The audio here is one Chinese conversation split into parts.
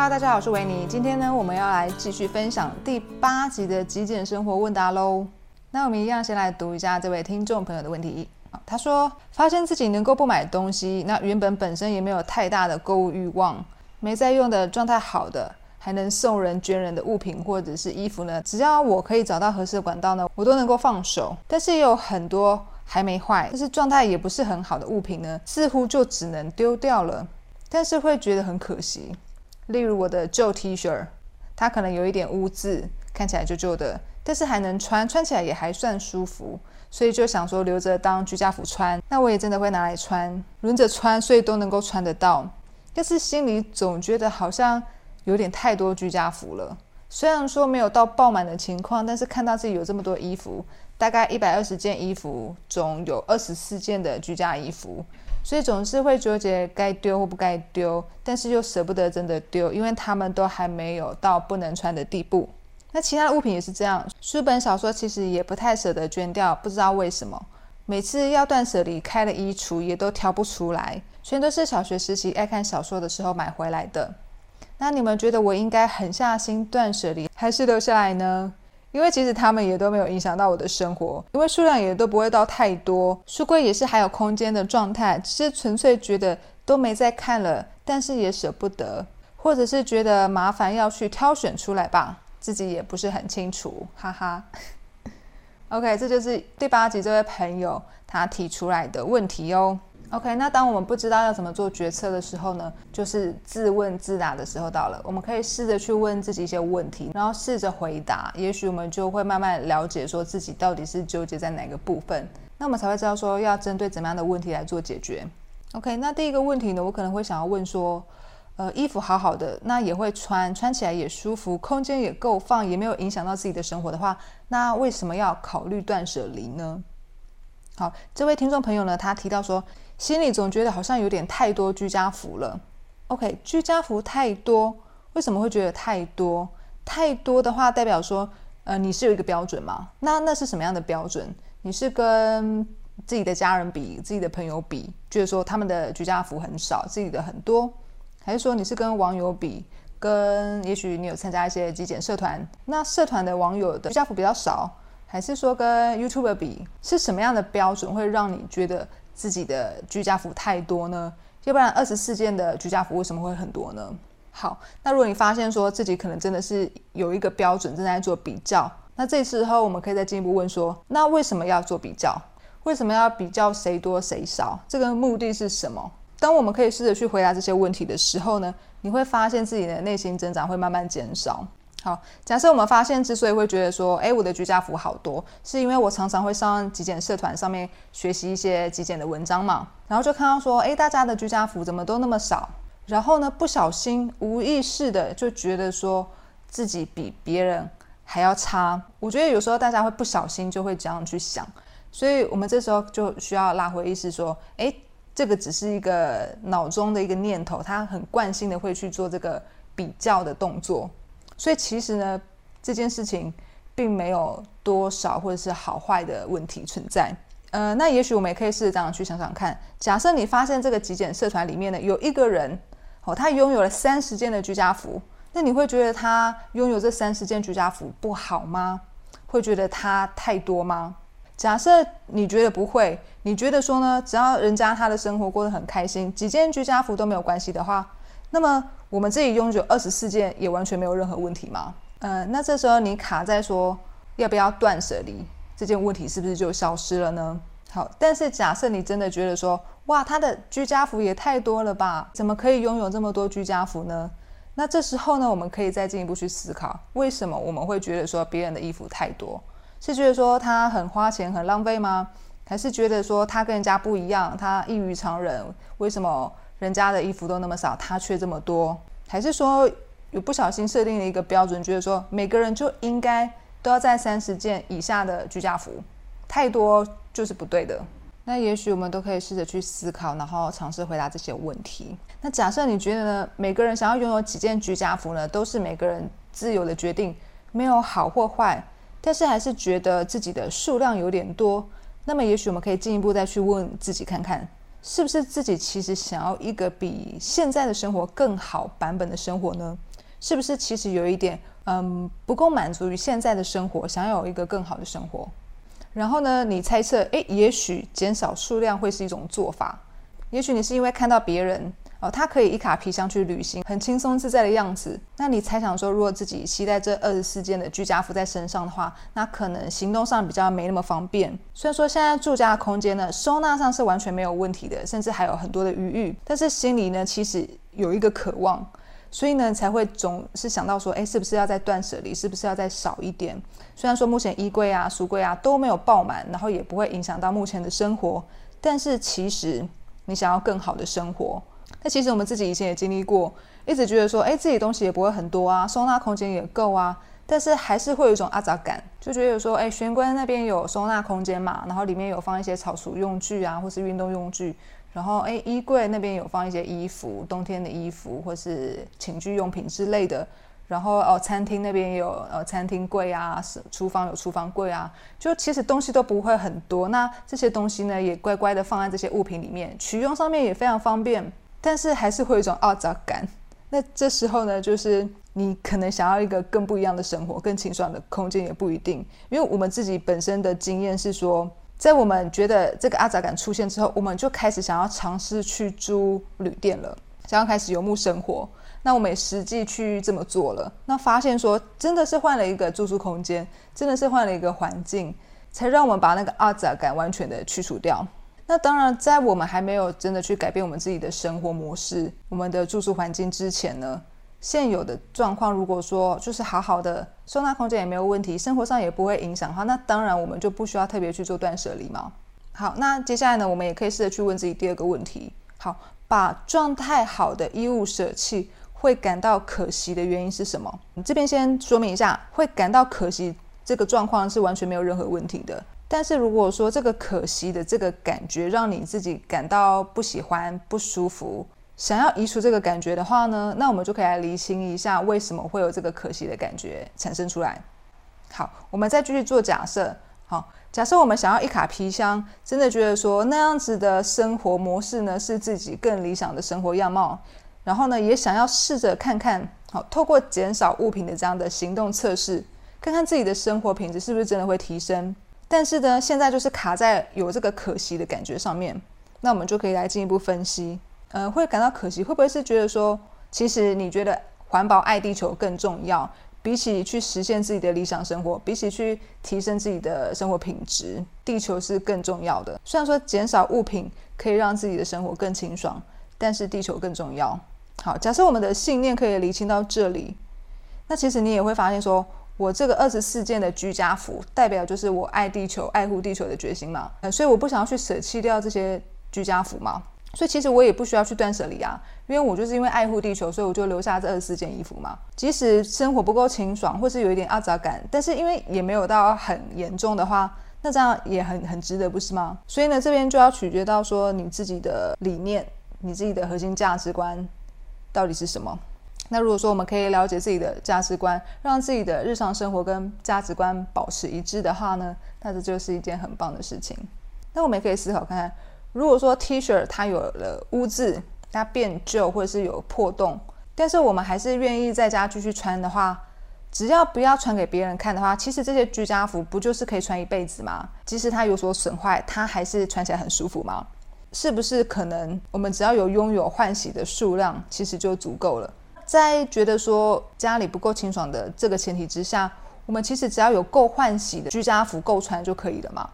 Hello，大家好，我是维尼。今天呢，我们要来继续分享第八集的极简生活问答喽。那我们一样先来读一下这位听众朋友的问题。他说，发现自己能够不买东西，那原本本身也没有太大的购物欲望，没在用的状态好的，还能送人捐人的物品或者是衣服呢，只要我可以找到合适的管道呢，我都能够放手。但是也有很多还没坏，但是状态也不是很好的物品呢，似乎就只能丢掉了，但是会觉得很可惜。例如我的旧 T 恤，它可能有一点污渍，看起来旧旧的，但是还能穿，穿起来也还算舒服，所以就想说留着当居家服穿。那我也真的会拿来穿，轮着穿，所以都能够穿得到。但是心里总觉得好像有点太多居家服了。虽然说没有到爆满的情况，但是看到自己有这么多衣服，大概一百二十件衣服中有二十四件的居家衣服。所以总是会纠结该丢或不该丢，但是又舍不得真的丢，因为他们都还没有到不能穿的地步。那其他的物品也是这样，书本小说其实也不太舍得捐掉，不知道为什么，每次要断舍离开了衣橱也都挑不出来，全都是小学时期爱看小说的时候买回来的。那你们觉得我应该狠下心断舍离，还是留下来呢？因为其实他们也都没有影响到我的生活，因为数量也都不会到太多，书柜也是还有空间的状态，只是纯粹觉得都没再看了，但是也舍不得，或者是觉得麻烦要去挑选出来吧，自己也不是很清楚，哈哈。OK，这就是第八集这位朋友他提出来的问题哦。OK，那当我们不知道要怎么做决策的时候呢，就是自问自答的时候到了。我们可以试着去问自己一些问题，然后试着回答，也许我们就会慢慢了解说自己到底是纠结在哪个部分，那我们才会知道说要针对怎么样的问题来做解决。OK，那第一个问题呢，我可能会想要问说，呃，衣服好好的，那也会穿，穿起来也舒服，空间也够放，也没有影响到自己的生活的话，那为什么要考虑断舍离呢？好，这位听众朋友呢，他提到说。心里总觉得好像有点太多居家服了。OK，居家服太多，为什么会觉得太多？太多的话，代表说，呃，你是有一个标准吗？那那是什么样的标准？你是跟自己的家人比，自己的朋友比，觉得说他们的居家服很少，自己的很多，还是说你是跟网友比，跟也许你有参加一些极简社团，那社团的网友的居家服比较少，还是说跟 YouTuber 比，是什么样的标准会让你觉得？自己的居家服太多呢？要不然二十四件的居家服为什么会很多呢？好，那如果你发现说自己可能真的是有一个标准正在做比较，那这时候我们可以再进一步问说，那为什么要做比较？为什么要比较谁多谁少？这个目的是什么？当我们可以试着去回答这些问题的时候呢，你会发现自己的内心增长会慢慢减少。好，假设我们发现之所以会觉得说，哎，我的居家服好多，是因为我常常会上极简社团上面学习一些极简的文章嘛，然后就看到说，哎，大家的居家服怎么都那么少，然后呢，不小心无意识的就觉得说自己比别人还要差。我觉得有时候大家会不小心就会这样去想，所以我们这时候就需要拉回意识说，哎，这个只是一个脑中的一个念头，他很惯性的会去做这个比较的动作。所以其实呢，这件事情并没有多少或者是好坏的问题存在。呃，那也许我们也可以试着这样去想想看：假设你发现这个极简社团里面呢有一个人，哦，他拥有了三十件的居家服，那你会觉得他拥有这三十件居家服不好吗？会觉得他太多吗？假设你觉得不会，你觉得说呢，只要人家他的生活过得很开心，几件居家服都没有关系的话。那么我们自己拥有二十四件也完全没有任何问题吗？嗯，那这时候你卡在说要不要断舍离这件问题是不是就消失了呢？好，但是假设你真的觉得说哇，他的居家服也太多了吧？怎么可以拥有这么多居家服呢？那这时候呢，我们可以再进一步去思考，为什么我们会觉得说别人的衣服太多？是觉得说他很花钱很浪费吗？还是觉得说他跟人家不一样，他异于常人？为什么？人家的衣服都那么少，他却这么多，还是说有不小心设定了一个标准，觉得说每个人就应该都要在三十件以下的居家服，太多就是不对的。那也许我们都可以试着去思考，然后尝试回答这些问题。那假设你觉得呢，每个人想要拥有几件居家服呢，都是每个人自由的决定，没有好或坏，但是还是觉得自己的数量有点多，那么也许我们可以进一步再去问自己看看。是不是自己其实想要一个比现在的生活更好版本的生活呢？是不是其实有一点嗯不够满足于现在的生活，想要有一个更好的生活？然后呢，你猜测，诶，也许减少数量会是一种做法，也许你是因为看到别人。哦，他可以一卡皮箱去旅行，很轻松自在的样子。那你猜想说，如果自己携带这二十四件的居家服在身上的话，那可能行动上比较没那么方便。虽然说现在住家的空间呢，收纳上是完全没有问题的，甚至还有很多的余裕，但是心里呢，其实有一个渴望，所以呢，才会总是想到说，哎，是不是要再断舍离？是不是要再少一点？虽然说目前衣柜啊、书柜啊都没有爆满，然后也不会影响到目前的生活，但是其实你想要更好的生活。那其实我们自己以前也经历过，一直觉得说，哎，自己东西也不会很多啊，收纳空间也够啊，但是还是会有一种阿杂感，就觉得说，哎，玄关那边有收纳空间嘛，然后里面有放一些草熟用具啊，或是运动用具，然后哎，衣柜那边有放一些衣服，冬天的衣服或是寝具用品之类的。然后哦，餐厅那边也有呃餐厅柜啊，是厨房有厨房柜啊，就其实东西都不会很多。那这些东西呢，也乖乖的放在这些物品里面，取用上面也非常方便。但是还是会有一种傲杂感。那这时候呢，就是你可能想要一个更不一样的生活，更清爽的空间也不一定。因为我们自己本身的经验是说，在我们觉得这个阿杂感出现之后，我们就开始想要尝试去租旅店了，想要开始游牧生活。那我们也实际去这么做了，那发现说真的是换了一个住宿空间，真的是换了一个环境，才让我们把那个阿杂感完全的去除掉。那当然，在我们还没有真的去改变我们自己的生活模式、我们的住宿环境之前呢，现有的状况如果说就是好好的收纳空间也没有问题，生活上也不会影响的话，那当然我们就不需要特别去做断舍离嘛。好，那接下来呢，我们也可以试着去问自己第二个问题：好，把状态好的衣物舍弃。会感到可惜的原因是什么？这边先说明一下，会感到可惜这个状况是完全没有任何问题的。但是如果说这个可惜的这个感觉让你自己感到不喜欢、不舒服，想要移除这个感觉的话呢，那我们就可以来厘清一下为什么会有这个可惜的感觉产生出来。好，我们再继续做假设。好，假设我们想要一卡皮箱，真的觉得说那样子的生活模式呢，是自己更理想的生活样貌。然后呢，也想要试着看看，好，透过减少物品的这样的行动测试，看看自己的生活品质是不是真的会提升。但是呢，现在就是卡在有这个可惜的感觉上面。那我们就可以来进一步分析，嗯，会感到可惜，会不会是觉得说，其实你觉得环保爱地球更重要，比起去实现自己的理想生活，比起去提升自己的生活品质，地球是更重要的。虽然说减少物品可以让自己的生活更清爽，但是地球更重要。好，假设我们的信念可以理清到这里，那其实你也会发现，说我这个二十四件的居家服，代表就是我爱地球、爱护地球的决心嘛。呃所以我不想要去舍弃掉这些居家服嘛。所以其实我也不需要去断舍离啊，因为我就是因为爱护地球，所以我就留下这二十四件衣服嘛。即使生活不够清爽，或是有一点阿杂感，但是因为也没有到很严重的话，那这样也很很值得，不是吗？所以呢，这边就要取决到说你自己的理念，你自己的核心价值观。到底是什么？那如果说我们可以了解自己的价值观，让自己的日常生活跟价值观保持一致的话呢，那这就是一件很棒的事情。那我们也可以思考看看，如果说 T 恤它有了污渍，它变旧或者是有破洞，但是我们还是愿意在家继续穿的话，只要不要穿给别人看的话，其实这些居家服不就是可以穿一辈子吗？即使它有所损坏，它还是穿起来很舒服吗？是不是可能我们只要有拥有换洗的数量，其实就足够了？在觉得说家里不够清爽的这个前提之下，我们其实只要有够换洗的居家服够穿就可以了嘛？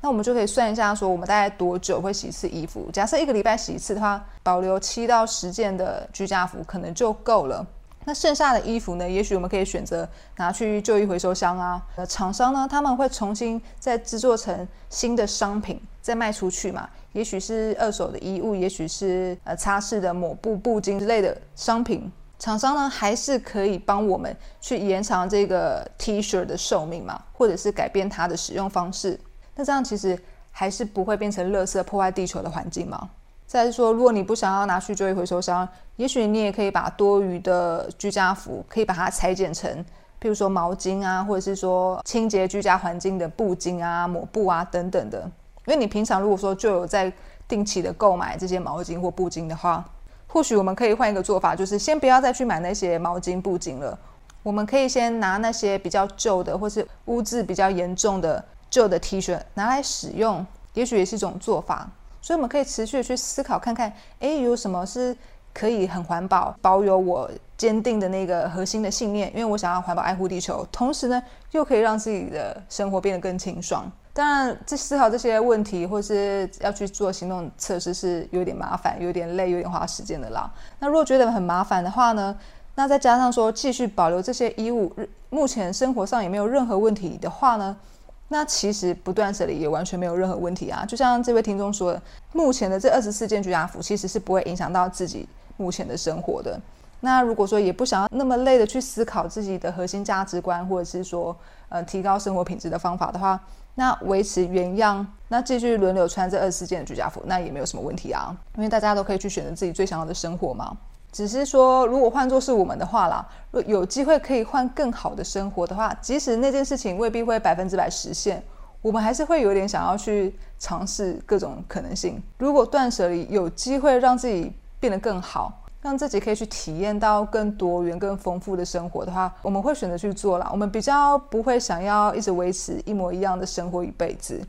那我们就可以算一下，说我们大概多久会洗一次衣服？假设一个礼拜洗一次的话，保留七到十件的居家服可能就够了。那剩下的衣服呢？也许我们可以选择拿去旧衣回收箱啊。呃，厂商呢，他们会重新再制作成新的商品，再卖出去嘛。也许是二手的衣物，也许是呃擦拭的抹布、布巾之类的商品。厂商呢，还是可以帮我们去延长这个 T 恤的寿命嘛，或者是改变它的使用方式。那这样其实还是不会变成垃圾，破坏地球的环境嘛。再是说，如果你不想要拿去旧衣回收箱，也许你也可以把多余的居家服，可以把它裁剪成，譬如说毛巾啊，或者是说清洁居家环境的布巾啊、抹布啊等等的。因为你平常如果说就有在定期的购买这些毛巾或布巾的话，或许我们可以换一个做法，就是先不要再去买那些毛巾布巾了。我们可以先拿那些比较旧的，或是污渍比较严重的旧的 T 恤拿来使用，也许也是一种做法。所以我们可以持续的去思考，看看，哎，有什么是可以很环保，保有我坚定的那个核心的信念，因为我想要环保爱护地球，同时呢，又可以让自己的生活变得更清爽。当然，这思考这些问题，或是要去做行动测试，是有点麻烦、有点累、有点花时间的啦。那如果觉得很麻烦的话呢，那再加上说继续保留这些衣物，目前生活上也没有任何问题的话呢？那其实不断舍离也完全没有任何问题啊！就像这位听众说的，目前的这二十四件居家服其实是不会影响到自己目前的生活的。那如果说也不想要那么累的去思考自己的核心价值观，或者是说呃提高生活品质的方法的话，那维持原样，那继续轮流穿这二十件的居家服，那也没有什么问题啊！因为大家都可以去选择自己最想要的生活嘛。只是说，如果换作是我们的话啦，若有机会可以换更好的生活的话，即使那件事情未必会百分之百实现，我们还是会有点想要去尝试各种可能性。如果断舍离有机会让自己变得更好，让自己可以去体验到更多元、更丰富的生活的话，我们会选择去做啦。我们比较不会想要一直维持一模一样的生活一辈子，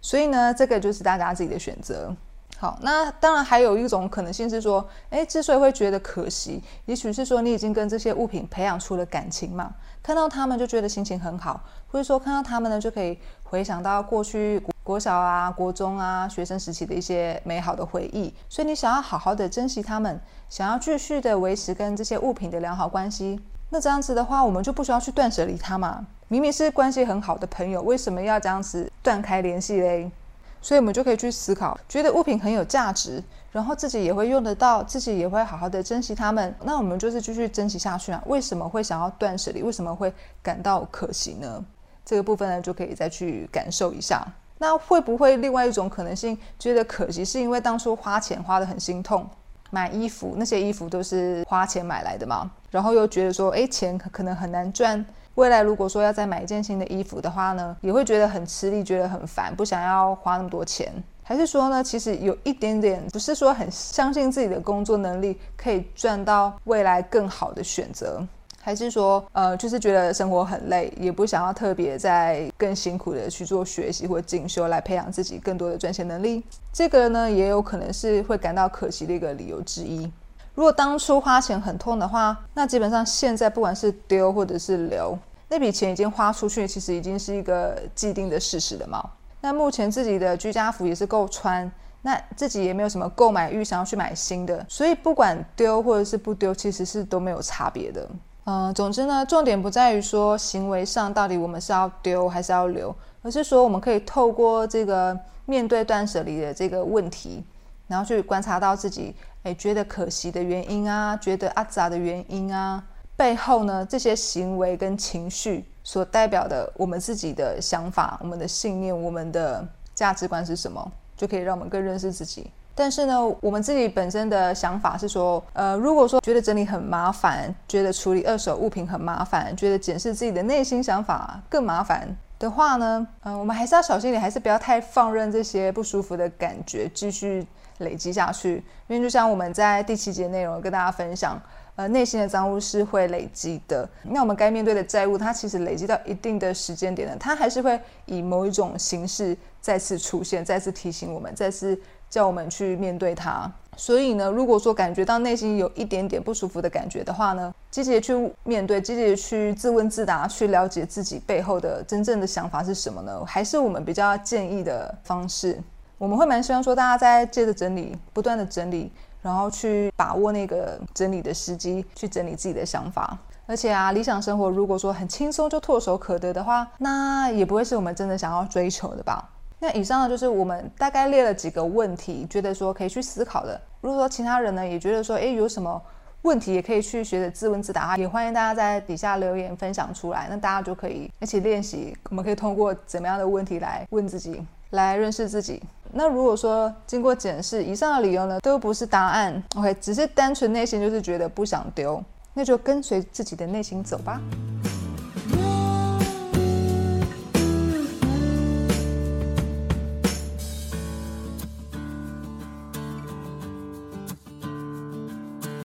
所以呢，这个就是大家自己的选择。好，那当然还有一种可能性是说，诶，之所以会觉得可惜，也许是说你已经跟这些物品培养出了感情嘛，看到他们就觉得心情很好，或者说看到他们呢就可以回想到过去国小啊、国中啊、学生时期的一些美好的回忆，所以你想要好好的珍惜他们，想要继续的维持跟这些物品的良好关系，那这样子的话，我们就不需要去断舍离它嘛。明明是关系很好的朋友，为什么要这样子断开联系嘞？所以，我们就可以去思考，觉得物品很有价值，然后自己也会用得到，自己也会好好的珍惜它们。那我们就是继续珍惜下去啊？为什么会想要断舍离？为什么会感到可惜呢？这个部分呢，就可以再去感受一下。那会不会另外一种可能性，觉得可惜，是因为当初花钱花得很心痛，买衣服那些衣服都是花钱买来的嘛？然后又觉得说，哎，钱可能很难赚。未来如果说要再买一件新的衣服的话呢，也会觉得很吃力，觉得很烦，不想要花那么多钱。还是说呢，其实有一点点不是说很相信自己的工作能力可以赚到未来更好的选择，还是说呃，就是觉得生活很累，也不想要特别再更辛苦的去做学习或进修来培养自己更多的赚钱能力。这个呢，也有可能是会感到可惜的一个理由之一。如果当初花钱很痛的话，那基本上现在不管是丢或者是留，那笔钱已经花出去，其实已经是一个既定的事实了嘛。那目前自己的居家服也是够穿，那自己也没有什么购买欲，想要去买新的，所以不管丢或者是不丢，其实是都没有差别的。嗯，总之呢，重点不在于说行为上到底我们是要丢还是要留，而是说我们可以透过这个面对断舍离的这个问题，然后去观察到自己。哎，觉得可惜的原因啊，觉得阿杂的原因啊，背后呢，这些行为跟情绪所代表的，我们自己的想法、我们的信念、我们的价值观是什么，就可以让我们更认识自己。但是呢，我们自己本身的想法是说，呃，如果说觉得整理很麻烦，觉得处理二手物品很麻烦，觉得检视自己的内心想法更麻烦的话呢，嗯，我们还是要小心点，还是不要太放任这些不舒服的感觉继续。累积下去，因为就像我们在第七节内容跟大家分享，呃，内心的脏污是会累积的。那我们该面对的债务，它其实累积到一定的时间点呢，它还是会以某一种形式再次出现，再次提醒我们，再次叫我们去面对它。所以呢，如果说感觉到内心有一点点不舒服的感觉的话呢，积极的去面对，积极的去自问自答，去了解自己背后的真正的想法是什么呢？还是我们比较建议的方式。我们会蛮希望说，大家在接着整理，不断的整理，然后去把握那个整理的时机，去整理自己的想法。而且啊，理想生活如果说很轻松就唾手可得的话，那也不会是我们真的想要追求的吧？那以上呢，就是我们大概列了几个问题，觉得说可以去思考的。如果说其他人呢也觉得说，诶，有什么问题也可以去学着自问自答，也欢迎大家在底下留言分享出来，那大家就可以一起练习。我们可以通过怎么样的问题来问自己，来认识自己。那如果说经过检视，以上的理由呢都不是答案，OK，只是单纯内心就是觉得不想丢，那就跟随自己的内心走吧。